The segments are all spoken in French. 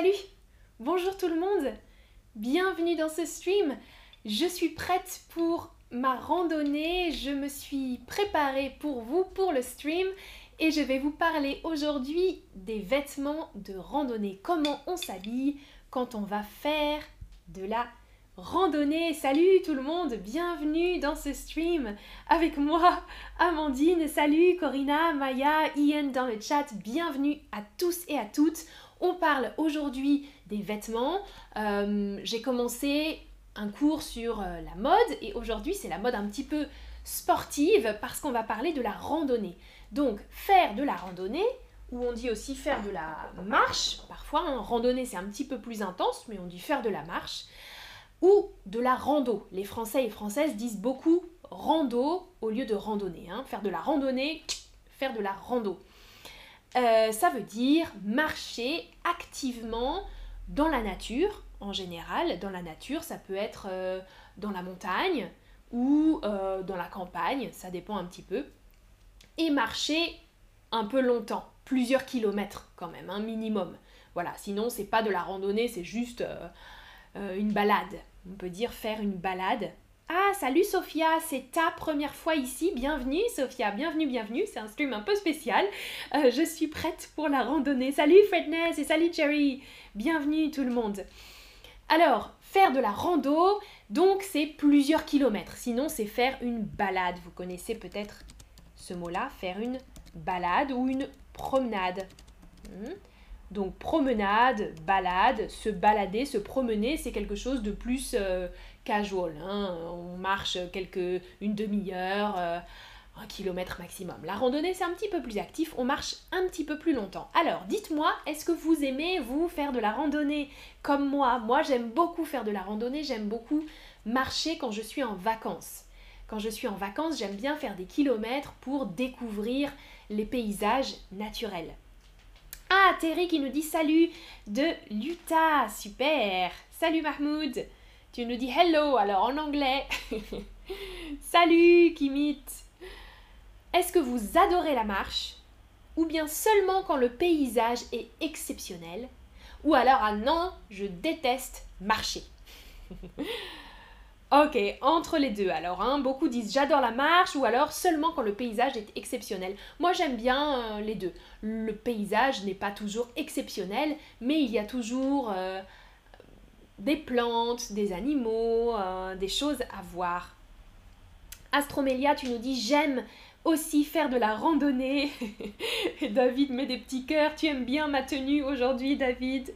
Salut. Bonjour tout le monde. Bienvenue dans ce stream. Je suis prête pour ma randonnée, je me suis préparée pour vous, pour le stream, et je vais vous parler aujourd'hui des vêtements de randonnée, comment on s'habille quand on va faire de la randonnée. Salut tout le monde, bienvenue dans ce stream. Avec moi, Amandine. Salut Corinna, Maya, Ian dans le chat, bienvenue à tous et à toutes. On parle aujourd'hui des vêtements. Euh, j'ai commencé un cours sur euh, la mode et aujourd'hui c'est la mode un petit peu sportive parce qu'on va parler de la randonnée. Donc faire de la randonnée, ou on dit aussi faire de la marche, parfois hein, randonnée c'est un petit peu plus intense mais on dit faire de la marche ou de la rando. Les Français et Françaises disent beaucoup rando au lieu de randonnée. Hein. Faire de la randonnée, faire de la rando. Euh, ça veut dire marcher activement dans la nature, en général. Dans la nature, ça peut être euh, dans la montagne ou euh, dans la campagne, ça dépend un petit peu. Et marcher un peu longtemps, plusieurs kilomètres quand même, un minimum. Voilà, sinon c'est pas de la randonnée, c'est juste une balade on peut dire faire une balade. Ah, salut Sophia, c'est ta première fois ici. Bienvenue Sophia, bienvenue, bienvenue. C'est un stream un peu spécial. Euh, je suis prête pour la randonnée. Salut Fredness et salut Cherry. Bienvenue tout le monde. Alors, faire de la rando, donc c'est plusieurs kilomètres. Sinon, c'est faire une balade. Vous connaissez peut-être ce mot-là, faire une balade ou une promenade. Hmm. Donc promenade, balade, se balader, se promener, c'est quelque chose de plus euh, casual. Hein. On marche quelques, une demi-heure, euh, un kilomètre maximum. La randonnée, c'est un petit peu plus actif, on marche un petit peu plus longtemps. Alors, dites-moi, est-ce que vous aimez, vous, faire de la randonnée? Comme moi Moi, j'aime beaucoup faire de la randonnée, j'aime beaucoup marcher quand je suis en vacances. Quand je suis en vacances, j'aime bien faire des kilomètres pour découvrir les paysages naturels. Ah, Terry qui nous dit salut de l'Utah. Super. Salut Mahmoud. Tu nous dis hello alors en anglais. salut Kimit. Est-ce que vous adorez la marche? Ou bien seulement quand le paysage est exceptionnel? Ou alors, ah non, je déteste marcher. Ok, entre les deux alors. Hein. Beaucoup disent j'adore la marche ou alors seulement quand le paysage est exceptionnel. Moi j'aime bien euh, les deux. Le paysage n'est pas toujours exceptionnel, mais il y a toujours euh, des plantes, des animaux, euh, des choses à voir. Astromélia, tu nous dis j'aime aussi faire de la randonnée. David met des petits cœurs. Tu aimes bien ma tenue aujourd'hui, David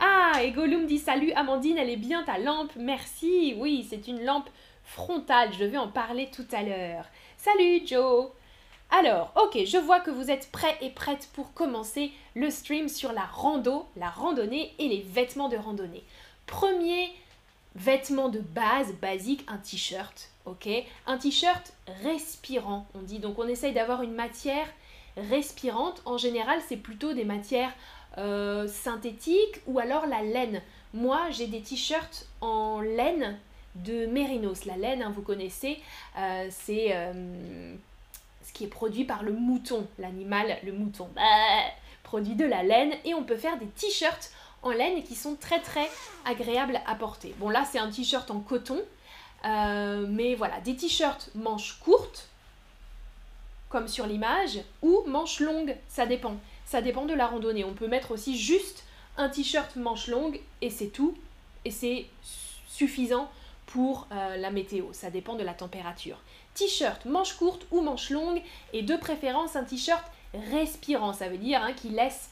ah, et Gollum dit salut Amandine, elle est bien ta lampe, merci. Oui, c'est une lampe frontale, je vais en parler tout à l'heure. Salut Joe. Alors, ok, je vois que vous êtes prêts et prêtes pour commencer le stream sur la rando, la randonnée et les vêtements de randonnée. Premier vêtement de base, basique, un t-shirt, ok? Un t-shirt respirant, on dit. Donc on essaye d'avoir une matière respirante. En général, c'est plutôt des matières euh, synthétique ou alors la laine. Moi, j'ai des t-shirts en laine de mérinos. La laine, hein, vous connaissez, euh, c'est euh, ce qui est produit par le mouton, l'animal, le mouton. Bah, produit de la laine et on peut faire des t-shirts en laine qui sont très très agréables à porter. Bon là c'est un t-shirt en coton, mais voilà, des t-shirts manches courtes, comme sur l'image, ou manches longues, ça dépend ça dépend de la randonnée. On peut mettre aussi juste un t-shirt manche longue et c'est tout. Et c'est suffisant pour euh, la météo. Ça dépend de la température. T-shirt manche courte ou manche longue et de préférence un t-shirt respirant. Ça veut dire hein, qui laisse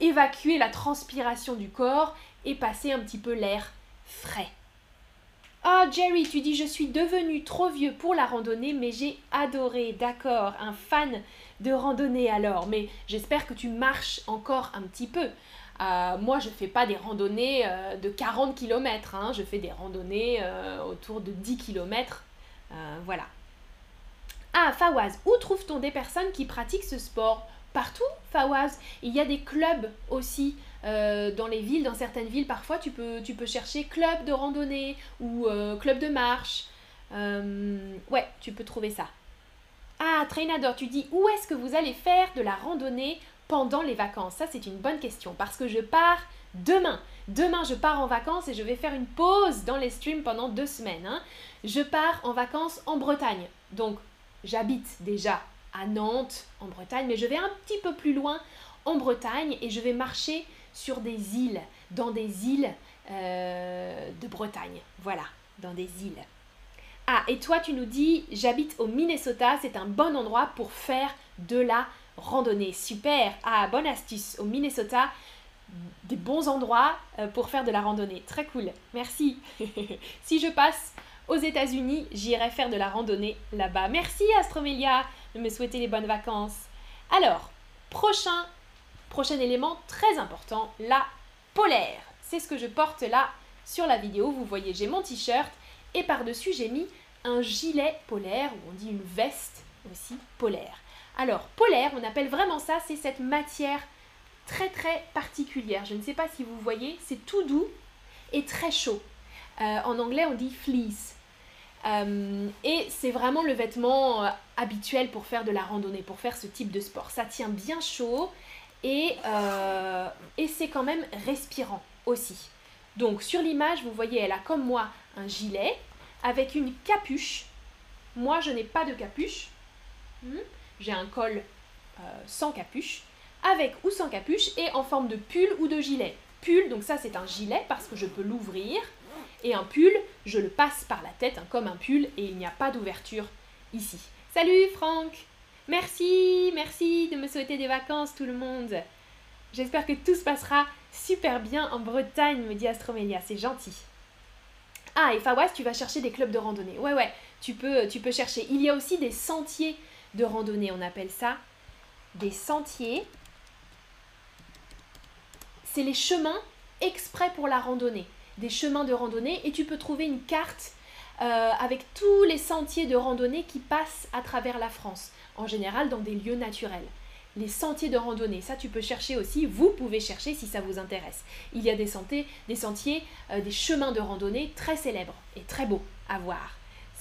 évacuer la transpiration du corps et passer un petit peu l'air frais. Ah Jerry, tu dis je suis devenu trop vieux pour la randonnée, mais j'ai adoré, d'accord, un fan de randonnée alors, mais j'espère que tu marches encore un petit peu. Euh, moi, je fais pas des randonnées euh, de 40 km, hein. je fais des randonnées euh, autour de 10 km. voilà. Ah, Fawaz, où trouve-t-on des personnes qui pratiquent ce sport? Partout, Fawaz. Il y a des clubs aussi dans les villes, dans certaines villes, parfois tu peux, tu peux chercher club de randonnée ou club de marche. Ouais, tu peux trouver ça. Ah, Trainador, tu dis où est-ce que vous allez faire de la randonnée pendant les vacances? Ça, c'est une bonne question parce que je pars demain. Demain, je pars en vacances et je vais faire une pause dans les streams pendant deux semaines. Hein. Je pars en vacances en Bretagne. Donc, j'habite déjà à Nantes, en Bretagne, mais je vais un petit peu plus loin en Bretagne et je vais marcher sur des îles, dans des îles euh, de Bretagne. Voilà, dans des îles. Ah, et toi, tu nous dis, j'habite au Minnesota, c'est un bon endroit pour faire de la randonnée. Super. Ah, bonne astuce. Au Minnesota, des bons endroits euh, pour faire de la randonnée. Très cool. Merci. si je passe aux États-Unis, j'irai faire de la randonnée là-bas. Merci Astromélia de me souhaiter les bonnes vacances. Alors, prochain, prochain élément très important, la polaire. C'est ce que je porte là sur la vidéo. Vous voyez, j'ai mon t-shirt et par-dessus, j'ai mis un gilet polaire, ou on dit une veste aussi polaire. Alors, polaire, on appelle vraiment ça, c'est cette matière très très particulière. Je ne sais pas si vous voyez, c'est tout doux et très chaud. Euh, en anglais, on dit fleece. Euh, et c'est vraiment le vêtement euh, habituel pour faire de la randonnée, pour faire ce type de sport. Ça tient bien chaud et, et c'est quand même respirant aussi. Donc sur l'image, vous voyez, elle a comme moi un gilet avec une capuche. Moi, je n'ai pas de capuche. Hmm. J'ai un col sans capuche avec ou sans capuche et en forme de pull ou de gilet. Pull, donc ça c'est un gilet parce que je peux l'ouvrir. Et un pull, je le passe par la tête hein, comme un pull et il n'y a pas d'ouverture ici. Salut Franck Merci, merci de me souhaiter des vacances tout le monde. J'espère que tout se passera super bien en Bretagne, me dit Astromélia, c'est gentil. Ah, et Fawaz, tu vas chercher des clubs de randonnée. Ouais, ouais, tu peux, tu peux chercher. Il y a aussi des sentiers de randonnée, on appelle ça des sentiers c'est les chemins exprès pour la randonnée, des chemins de randonnée, et tu peux trouver une carte euh, avec tous les sentiers de randonnée qui passent à travers la France, en général dans des lieux naturels. Les sentiers de randonnée, ça tu peux chercher aussi, vous pouvez chercher si ça vous intéresse. Il y a des sentiers, des, euh, des chemins de randonnée très célèbres et très beaux à voir.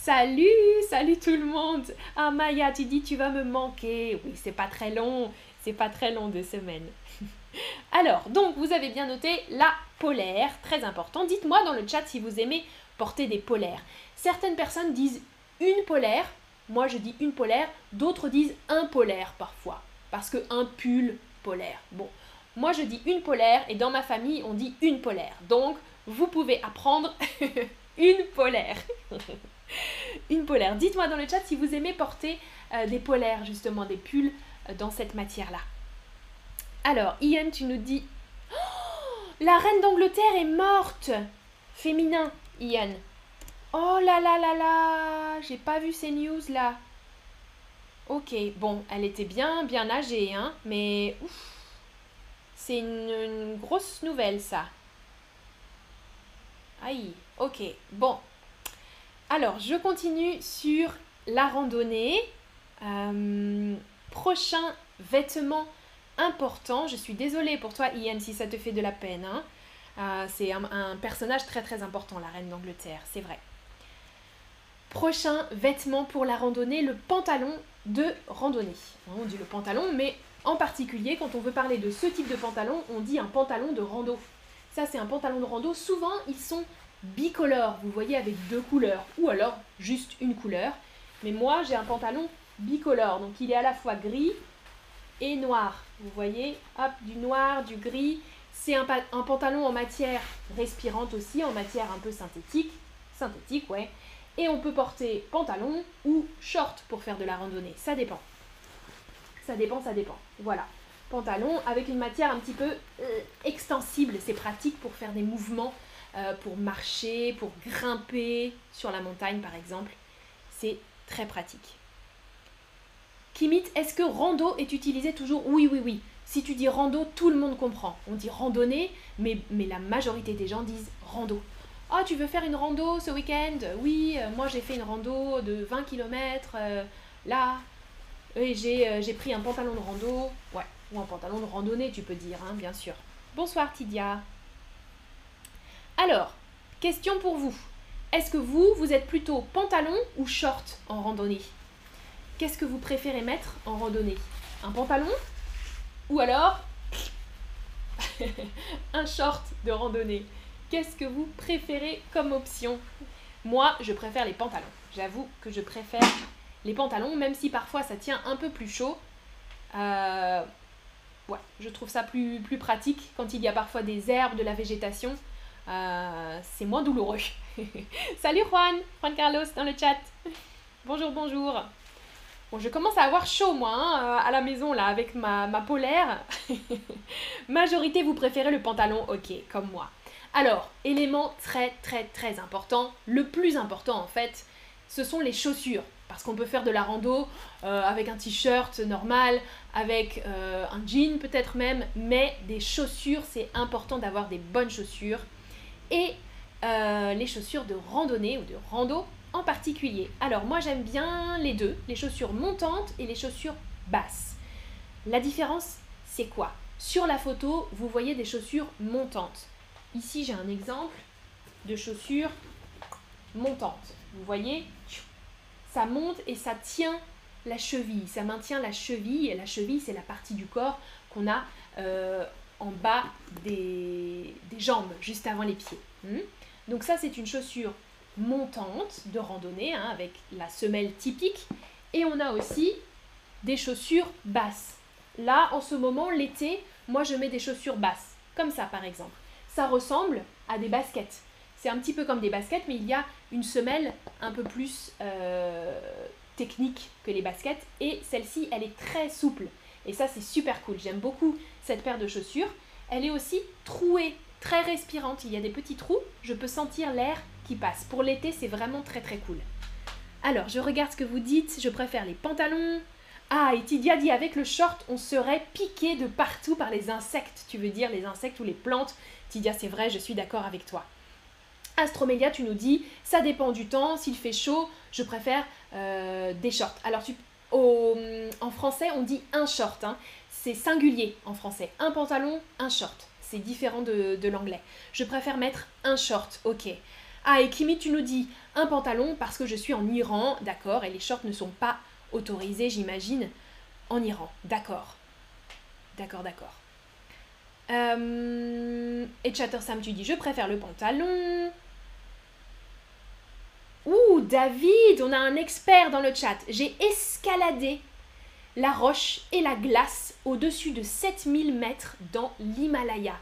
Salut, salut tout le monde. Ah Maya, tu dis tu vas me manquer. Oui, c'est pas très long, c'est pas très long de semaine. Alors, donc vous avez bien noté la polaire, très important. Dites-moi dans le chat si vous aimez porter des polaires. Certaines personnes disent une polaire, moi je dis une polaire, d'autres disent un polaire parfois, parce que un pull polaire. Bon, moi je dis une polaire et dans ma famille on dit une polaire. Donc vous pouvez apprendre une polaire. une polaire. Dites-moi dans le chat si vous aimez porter euh, des polaires, justement, des pulls euh, dans cette matière-là. Alors, Ian, tu nous dis oh, La reine d'Angleterre est morte Féminin, Ian. Oh là là là là J'ai pas vu ces news là. Ok, bon, elle était bien, bien âgée, hein, mais ouf, c'est une, grosse nouvelle ça. Aïe, ok, bon. Alors, je continue sur la randonnée. Euh, prochain vêtement important. Je suis désolée pour toi, Ian, si ça te fait de la peine. Hein. Euh, c'est un, personnage très très important, la reine d'Angleterre, c'est vrai. Prochain vêtement pour la randonnée, le pantalon de randonnée. On dit le pantalon, mais en particulier, quand on veut parler de ce type de pantalon, on dit un pantalon de rando. Ça, c'est un pantalon de rando. Souvent, ils sont bicolores, vous voyez, avec deux couleurs, ou alors juste une couleur. Mais moi, j'ai un pantalon bicolore, donc il est à la fois gris et noir. Vous voyez, hop, du noir, du gris. C'est un, un, pantalon en matière respirante aussi, en matière un peu synthétique. Synthétique, ouais. Et on peut porter pantalon ou short pour faire de la randonnée. Ça dépend. Ça dépend, ça dépend. Voilà. Pantalon avec une matière un petit peu euh, extensible. C'est pratique pour faire des mouvements, euh, pour marcher, pour grimper sur la montagne par exemple. C'est très pratique. Kimit, est-ce que rando est utilisé toujours? Oui, oui, oui. Si tu dis rando, tout le monde comprend. On dit randonnée, mais, mais la majorité des gens disent rando. Oh, tu veux faire une rando ce week-end? Oui, euh, moi j'ai fait une rando de 20 km euh, là. Et j'ai pris un pantalon de rando. Ouais, ou un pantalon de randonnée, tu peux dire, hein, bien sûr. Bonsoir Tidia. Alors, question pour vous. Est-ce que vous, vous êtes plutôt pantalon ou short en randonnée? Qu'est-ce que vous préférez mettre en randonnée? Un pantalon Ou alors, un short de randonnée? Qu'est-ce que vous préférez comme option? Moi, je préfère les pantalons. J'avoue que je préfère les pantalons, même si parfois ça tient un peu plus chaud. Euh, ouais, je trouve ça plus, plus pratique quand il y a parfois des herbes, de la végétation. Euh, c'est moins douloureux. Salut Juan, Juan Carlos dans le chat. bonjour, bonjour. Bon, je commence à avoir chaud moi hein, euh, à la maison là avec ma, ma polaire. Majorité, vous préférez le pantalon, ok, comme moi. Alors, élément très très très important, le plus important en fait, ce sont les chaussures. Parce qu'on peut faire de la rando euh, avec un t-shirt normal, avec un jean peut-être même, mais des chaussures, c'est important d'avoir des bonnes chaussures. Et euh, les chaussures de randonnée ou de rando en particulier. Alors moi j'aime bien les deux, les chaussures montantes et les chaussures basses. La différence, c'est quoi? Sur la photo, vous voyez des chaussures montantes. Ici j'ai un exemple de chaussures montantes. Vous voyez? Ça monte et ça tient la cheville, ça maintient la cheville, et la cheville c'est la partie du corps qu'on a euh, bas des, jambes, juste avant les pieds. Hmm? Donc ça c'est une chaussure montante de randonnée, hein, avec la semelle typique, et on a aussi des chaussures basses. Là, en ce moment, l'été, moi je mets des chaussures basses, comme ça par exemple. Ça ressemble à des baskets. C'est un petit peu comme des baskets, mais il y a une semelle un peu plus euh, technique que les baskets. Et celle-ci, elle est très souple. Et ça, c'est super cool. J'aime beaucoup cette paire de chaussures. Elle est aussi trouée, très respirante. Il y a des petits trous. Je peux sentir l'air qui passe. Pour l'été, c'est vraiment très très cool. Alors, je regarde ce que vous dites. Je préfère les pantalons. Ah, et Tidia dit avec le short, on serait piqué de partout par les insectes. Tu veux dire les insectes ou les plantes? Tidia, c'est vrai, je suis d'accord avec toi. Astromélia, tu nous dis, ça dépend du temps, s'il fait chaud, je préfère euh, des shorts. Alors, tu, en français, on dit un short, hein. c'est singulier en français. Un pantalon, un short. C'est différent de, l'anglais. Je préfère mettre un short, ok. Ah, et Kimi, tu nous dis un pantalon parce que je suis en Iran, d'accord, et les shorts ne sont pas autorisés, j'imagine, en Iran. D'accord. D'accord, d'accord. Euh, et Chattersam, tu dis je préfère le pantalon. David, on a un expert dans le chat. J'ai escaladé la roche et la glace au-dessus de 7000 mètres dans l'Himalaya.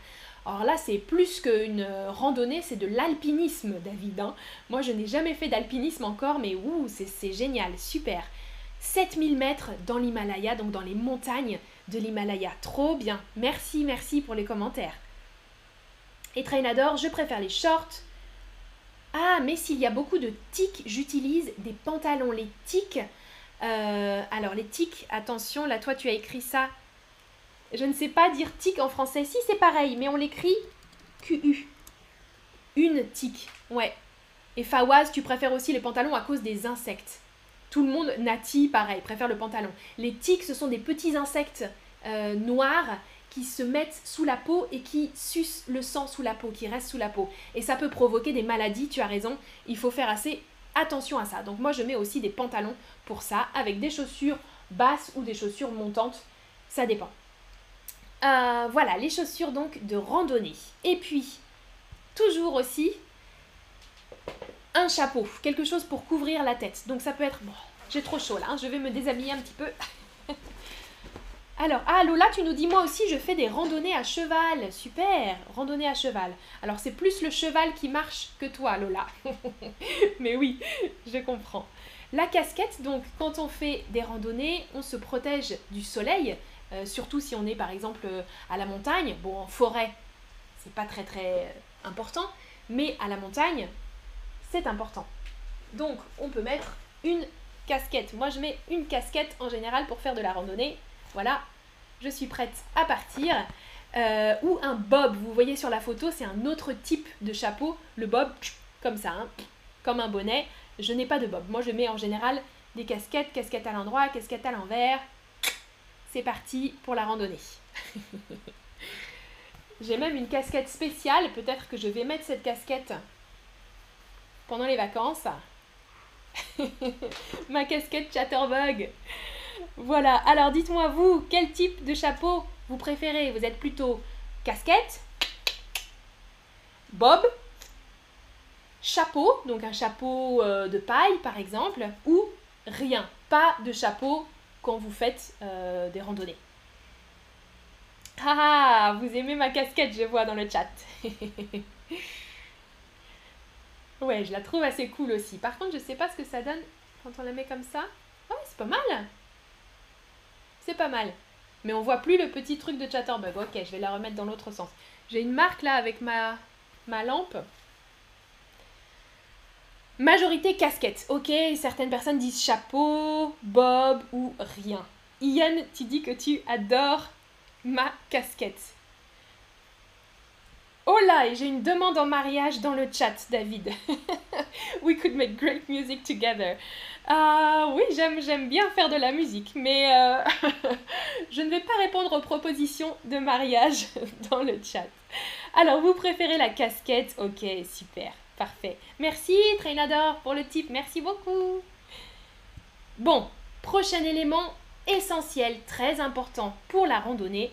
Alors là, c'est plus qu'une randonnée, c'est de l'alpinisme, David. Hein. Moi, je n'ai jamais fait d'alpinisme encore, mais ouh, c'est génial, super. 7000 mètres dans l'Himalaya, donc dans les montagnes de l'Himalaya. Trop bien. Merci, merci pour les commentaires. Et Trainador, je préfère les shorts. Ah, mais s'il y a beaucoup de tics, j'utilise des pantalons. Les tics, euh, alors les tics, attention, là toi tu as écrit ça. Je ne sais pas dire tic en français. Si c'est pareil, mais on l'écrit QU. Une tic, ouais. Et Fawaz, tu préfères aussi les pantalons à cause des insectes. Tout le monde, Nati, pareil, préfère le pantalon. Les tiques, ce sont des petits insectes euh, noirs qui se mettent sous la peau et qui sucent le sang sous la peau, qui restent sous la peau. Et ça peut provoquer des maladies, tu as raison, il faut faire assez attention à ça. Donc moi je mets aussi des pantalons pour ça, avec des chaussures basses ou des chaussures montantes, ça dépend. Euh, voilà, les chaussures donc de randonnée. Et puis, toujours aussi, un chapeau, quelque chose pour couvrir la tête. Donc ça peut être... Bon, j'ai trop chaud là, hein, je vais me déshabiller un petit peu. Alors, ah Lola, tu nous dis moi aussi je fais des randonnées à cheval. Super, randonnée à cheval. Alors c'est plus le cheval qui marche que toi Lola. Mais oui, je comprends. La casquette, donc quand on fait des randonnées, on se protège du soleil, euh, surtout si on est par exemple à la montagne. Bon, en forêt, c'est pas très très important, mais à la montagne, c'est important. Donc, on peut mettre une casquette. Moi, je mets une casquette en général pour faire de la randonnée. Voilà, je suis prête à partir. Euh, ou un bob, vous voyez sur la photo, c'est un autre type de chapeau. Le bob, comme ça, hein, comme un bonnet. Je n'ai pas de bob. Moi, je mets en général des casquettes, casquette à l'endroit, casquette à l'envers. C'est parti pour la randonnée. J'ai même une casquette spéciale. Peut-être que je vais mettre cette casquette pendant les vacances. Ma casquette Chatterbug. Voilà, alors dites-moi vous, quel type de chapeau Vous préférez, vous êtes plutôt casquette, bob, chapeau, donc un chapeau euh, de paille par exemple, ou rien, pas de chapeau quand vous faites euh, des randonnées. Ah, vous aimez ma casquette, je vois dans le chat. ouais, je la trouve assez cool aussi. Par contre, je sais pas ce que ça donne quand on la met comme ça. Ah c'est pas mal. Pas mal. Mais on voit plus le petit truc de Chatterbug. Ok, je vais la remettre dans l'autre sens. J'ai une marque là avec ma, ma lampe. Majorité casquette. Ok, certaines personnes disent chapeau, bob ou rien. Ian, tu dis que tu adores ma casquette. Oh là, j'ai une demande en mariage dans le chat, David. We could make great music together. Ah oui, j'aime, j'aime bien faire de la musique, mais euh, je ne vais pas répondre aux propositions de mariage dans le chat. Alors, vous préférez la casquette? Ok, super, parfait. Merci, Trainador, pour le tip, merci beaucoup. Bon, prochain élément essentiel, très important pour la randonnée,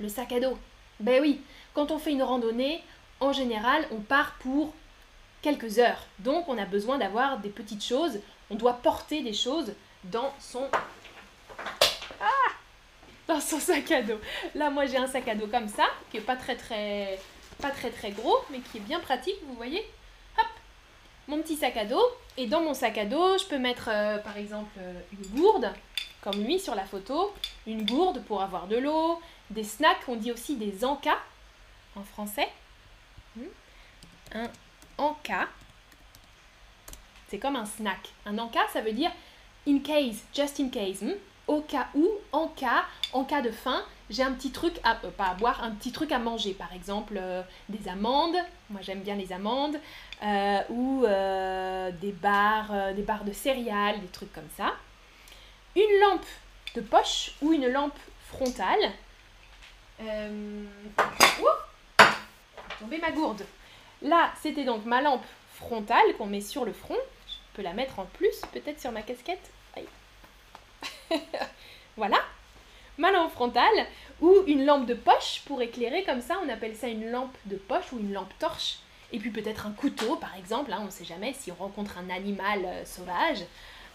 le sac à dos. Ben oui, quand on fait une randonnée, en général, on part pour quelques heures. Donc, on a besoin d'avoir des petites choses on doit porter des choses dans son... Ah dans son sac à dos. Là, moi, j'ai un sac à dos comme ça, qui est pas très très pas très très gros, mais qui est bien pratique, vous voyez. Hop, mon petit sac à dos. Et dans mon sac à dos, je peux mettre, euh, par exemple, euh, une gourde, comme lui sur la photo. Une gourde pour avoir de l'eau, des snacks, on dit aussi des encas français. Hmm. Un encas. C'est comme un snack. Un en cas, ça veut dire in case, just in case. Au cas où, en cas, en cas de faim, j'ai un petit truc à, euh, pas boire, un petit truc à manger. Par exemple, euh, des amandes. Moi, j'aime bien les amandes. Euh, ou des barres, des barres de céréales, des trucs comme ça. Une lampe de poche ou une lampe frontale. Euh... tomber ma gourde. Là, c'était donc ma lampe frontale qu'on met sur le front la mettre en plus, peut-être sur ma casquette. voilà. Ma lampe frontale ou une lampe de poche pour éclairer comme ça. On appelle ça une lampe de poche ou une lampe torche. Et puis peut-être un couteau, par exemple. Hein, on ne sait jamais si on rencontre un animal euh, sauvage.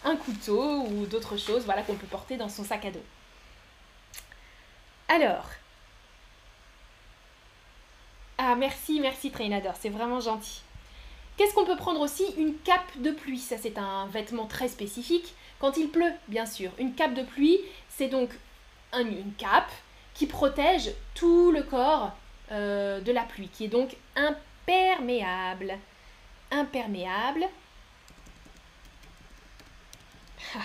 Un couteau ou d'autres choses voilà, qu'on peut porter dans son sac à dos. Alors. Ah, merci, merci Trainador, c'est vraiment gentil. Qu'est-ce qu'on peut prendre aussi Une cape de pluie? Ça, c'est un vêtement très spécifique. Quand il pleut, bien sûr. Une cape de pluie, c'est donc une cape qui protège tout le corps euh, de la pluie, qui est donc imperméable. Imperméable.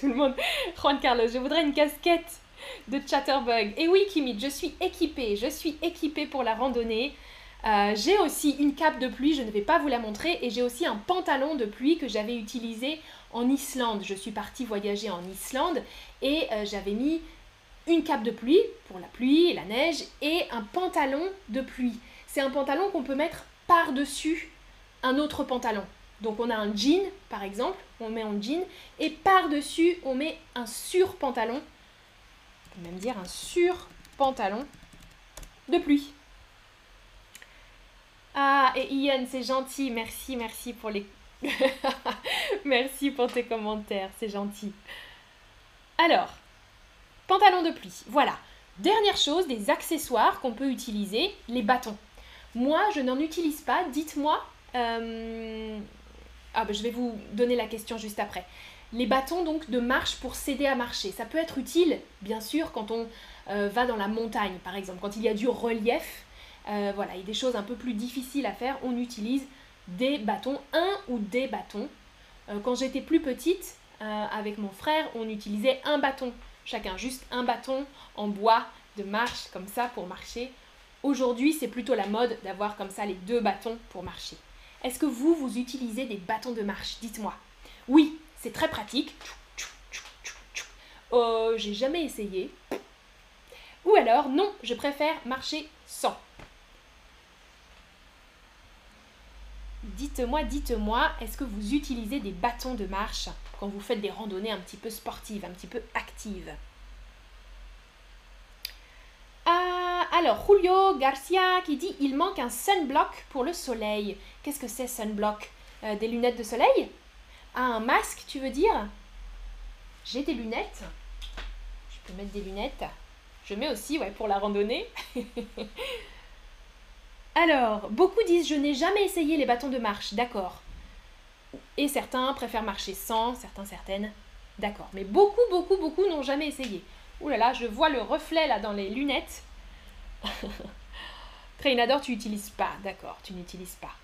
tout le monde. Juan Carlos, je voudrais une casquette de Chatterbug. Et oui, Kimit, je suis équipée. Je suis équipée pour la randonnée. Euh, j'ai aussi une cape de pluie, je ne vais pas vous la montrer, et j'ai aussi un pantalon de pluie que j'avais utilisé en Islande. Je suis partie voyager en Islande et euh, j'avais mis une cape de pluie pour la pluie et la neige et un pantalon de pluie. C'est un pantalon qu'on peut mettre par-dessus un autre pantalon. Donc on a un jean par exemple, on met en jean et par-dessus on met un sur-pantalon, peut même dire un sur-pantalon de pluie. Ah, et Ian, c'est gentil. Merci, merci pour les... merci pour tes commentaires, c'est gentil. Alors, pantalon de pluie, voilà. Dernière chose, des accessoires qu'on peut utiliser, les bâtons. Moi, je n'en utilise pas. Dites-moi... Euh, ah, ben, je vais vous donner la question juste après. Les bâtons donc de marche pour s'aider à marcher. Ça peut être utile, bien sûr, quand on euh, va dans la montagne, par exemple, quand il y a du relief euh, voilà, a des choses un peu plus difficiles à faire, on utilise des bâtons, un ou des bâtons. Euh, quand j'étais plus petite, avec mon frère, on utilisait un bâton, chacun, juste un bâton en bois de marche, comme ça, pour marcher. Aujourd'hui, c'est plutôt la mode d'avoir comme ça les deux bâtons pour marcher. Est-ce que vous, vous utilisez des bâtons de marche? Dites-moi. Oui, c'est très pratique. Oh, j'ai jamais essayé. Ou alors, non, je préfère marcher sans. Dites-moi, dites-moi, est-ce que vous utilisez des bâtons de marche quand vous faites des randonnées un petit peu sportives, un petit peu actives? Alors, Julio Garcia qui dit il manque un sunblock pour le soleil. Qu'est-ce que c'est sunblock? Euh, Des lunettes de soleil? Un masque, tu veux dire? J'ai des lunettes. Je peux mettre des lunettes. Je mets aussi, ouais, pour la randonnée. Alors, beaucoup disent je n'ai jamais essayé les bâtons de marche, d'accord. Et certains préfèrent marcher sans, certains, certaines, d'accord. Mais beaucoup, beaucoup, beaucoup n'ont jamais essayé. Ouh là là, je vois le reflet là dans les lunettes. Trainador, tu n'utilises pas, d'accord, tu n'utilises pas.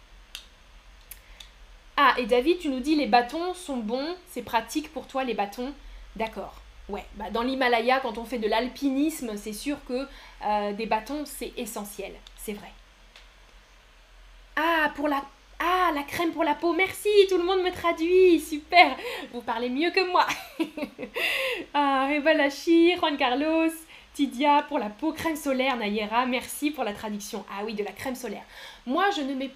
Ah, et David, tu nous dis les bâtons sont bons, c'est pratique pour toi les bâtons. D'accord. Ouais, bah dans l'Himalaya, quand on fait de l'alpinisme, c'est sûr que euh, des bâtons, c'est essentiel, c'est vrai. Ah, pour la... Ah, la crème pour la peau, merci, tout le monde me traduit, super, vous parlez mieux que moi. ah, Revalachi, Juan Carlos, Tidia pour la peau, crème solaire, Nayera, merci pour la traduction. Ah oui, de la crème solaire. Moi, je ne mets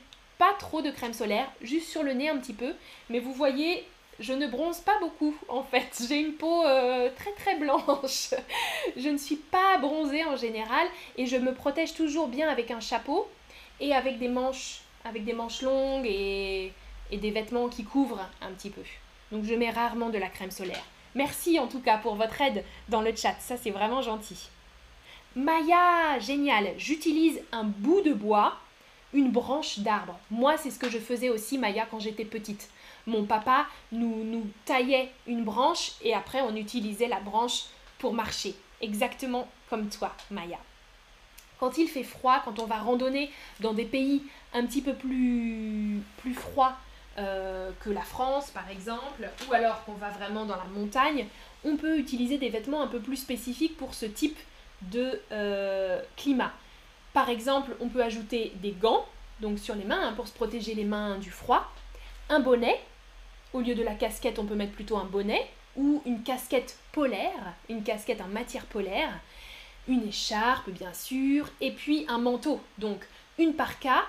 trop de crème solaire, juste sur le nez un petit peu, mais vous voyez, je ne bronze pas beaucoup en fait. J'ai une peau euh, très très blanche. je ne suis pas bronzée en général et je me protège toujours bien avec un chapeau et avec des manches avec des manches longues et, des vêtements qui couvrent un petit peu. Donc je mets rarement de la crème solaire. Merci en tout cas pour votre aide dans le chat, ça c'est vraiment gentil. Maya, génial, j'utilise un bout de bois, une branche d'arbre. Moi c'est ce que je faisais aussi Maya quand j'étais petite. Mon papa nous, taillait une branche et après on utilisait la branche pour marcher. Exactement comme toi Maya. Quand il fait froid, quand on va randonner dans des pays un petit peu plus, plus froids euh, que la France par exemple, ou alors qu'on va vraiment dans la montagne, on peut utiliser des vêtements un peu plus spécifiques pour ce type de euh, climat. Par exemple, on peut ajouter des gants, donc sur les mains, hein, pour se protéger les mains du froid, un bonnet, au lieu de la casquette, on peut mettre plutôt un bonnet, ou une casquette polaire, une casquette en matière polaire, une écharpe bien sûr, et puis un manteau, donc une parka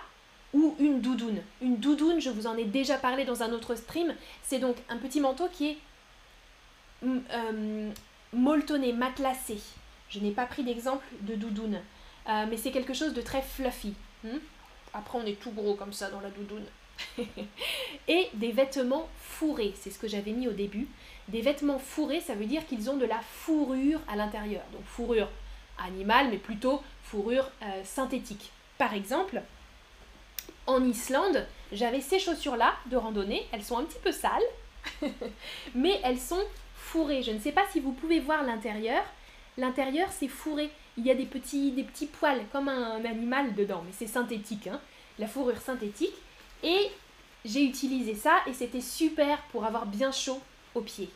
ou une doudoune. Une doudoune, je vous en ai déjà parlé dans un autre stream, c'est donc un petit manteau qui est mm, euh, molletonné, matelassé. Je n'ai pas pris d'exemple de doudoune, euh, mais c'est quelque chose de très fluffy. Hmm. Après, on est tout gros comme ça dans la doudoune. et des vêtements fourrés, c'est ce que j'avais mis au début. Des vêtements fourrés, ça veut dire qu'ils ont de la fourrure à l'intérieur. Donc fourrure animale, mais plutôt fourrure euh, synthétique. Par exemple, en Islande, j'avais ces chaussures-là de randonnée. Elles sont un petit peu sales, mais elles sont fourrées. Je ne sais pas si vous pouvez voir l'intérieur. L'intérieur, c'est fourré. Il y a des petits, des poils comme un, animal dedans, mais c'est synthétique. Hein. la fourrure synthétique. Et j'ai utilisé ça et c'était super pour avoir bien chaud aux pieds.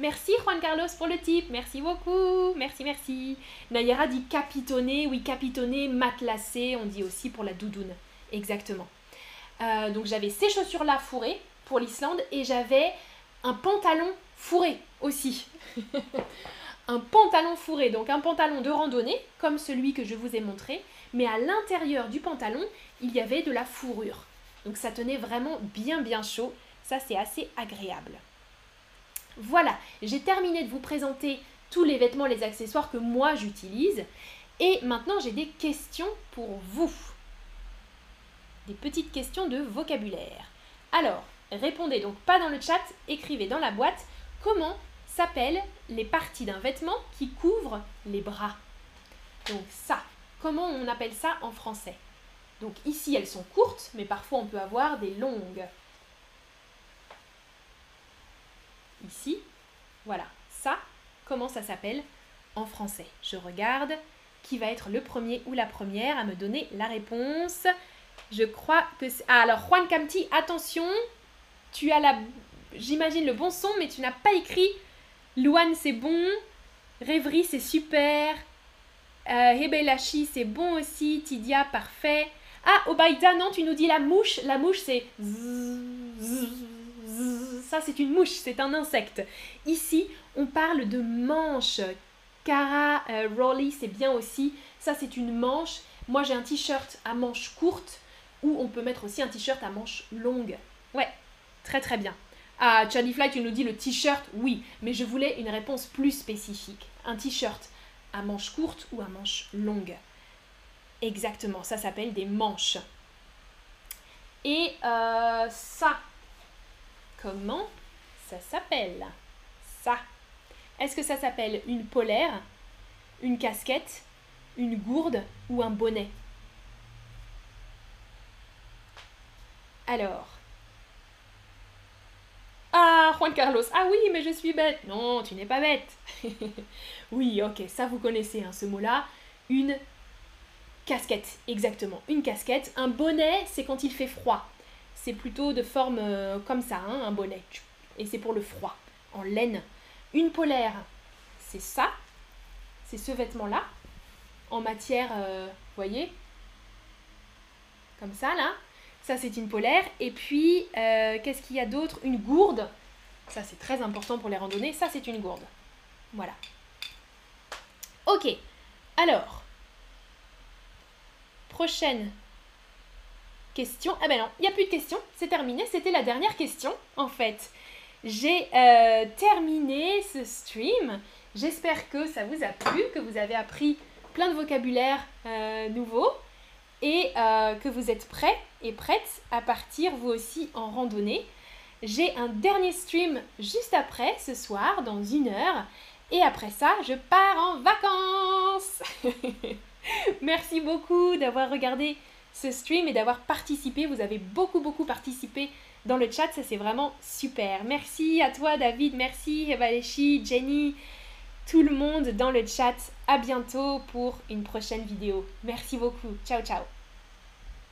Merci Juan Carlos pour le tip, merci beaucoup, merci, merci. Nayara dit capitonné, oui, capitonné, matelassé, on dit aussi pour la doudoune, exactement. Euh, donc j'avais ces chaussures-là fourrées pour l'Islande et j'avais un pantalon fourré aussi. un pantalon fourré, donc un pantalon de randonnée, comme celui que je vous ai montré, mais à l'intérieur du pantalon, il y avait de la fourrure. Donc ça tenait vraiment bien bien chaud, ça c'est assez agréable. Voilà, j'ai terminé de vous présenter tous les vêtements, les accessoires que moi j'utilise. Et maintenant, j'ai des questions pour vous. Des petites questions de vocabulaire. Alors, répondez donc pas dans le chat, écrivez dans la boîte comment s'appellent les parties d'un vêtement qui couvrent les bras. Donc ça, comment on appelle ça en français? Donc ici, elles sont courtes, mais parfois on peut avoir des longues. ici. Voilà, ça, comment ça s'appelle en français? Je regarde qui va être le premier ou la première à me donner la réponse? Je crois que c'est... Ah, alors Juan Camti, attention, tu as la... J'imagine le bon son, mais tu n'as pas écrit Luan, c'est bon. Rêverie, c'est super. Euh, Hebelashi, c'est bon aussi. Tidia, parfait. Ah, Obaïda, non, tu nous dis la mouche. La mouche, c'est ça c'est une mouche, c'est un insecte. Ici, on parle de manche. Cara euh, c'est bien aussi. Ça c'est une manche. Moi j'ai un t-shirt à manches courtes ou on peut mettre aussi un t-shirt à manches longues. Ouais, très très bien. Ah, Charlie Fly, tu nous dis le t-shirt, oui, mais je voulais une réponse plus spécifique. Un t-shirt à manches courtes ou à manches longues. Exactement, ça s'appelle des manches. Et euh, ça, comment ça s'appelle? Ça. Est-ce que ça s'appelle une polaire, une casquette, une gourde ou un bonnet? Alors. Ah, Juan Carlos. Ah oui, mais je suis bête. Non, tu n'es pas bête. oui, ok, ça vous connaissez hein, ce mot-là. Une casquette, exactement. Une casquette. Un bonnet, c'est quand il fait froid. C'est plutôt de forme euh, comme ça, hein, un bonnet. Et c'est pour le froid, en laine. Une polaire, c'est ça. C'est ce vêtement-là. En matière, euh, vous voyez Comme ça, là. Ça, c'est une polaire. Et puis, euh, qu'est-ce qu'il y a d'autre? Une gourde. Ça, c'est très important pour les randonnées. Ça, c'est une gourde. Voilà. Ok. Alors, prochaine question. Ah ben non, il n'y a plus de questions. C'est terminé. C'était la dernière question, en fait. J'ai euh, terminé ce stream. J'espère que ça vous a plu, que vous avez appris plein de vocabulaire euh, nouveau et euh, que vous êtes prêts et prêtes à partir vous aussi en randonnée. J'ai un dernier stream juste après ce soir, dans une heure. Et après ça, je pars en vacances. Merci beaucoup d'avoir regardé ce stream et d'avoir participé. Vous avez beaucoup, beaucoup participé dans le chat. Ça, c'est vraiment super. Merci à toi, David. Merci, Valechi, Jenny, tout le monde dans le chat. À bientôt pour une prochaine vidéo. Merci beaucoup. Ciao, ciao.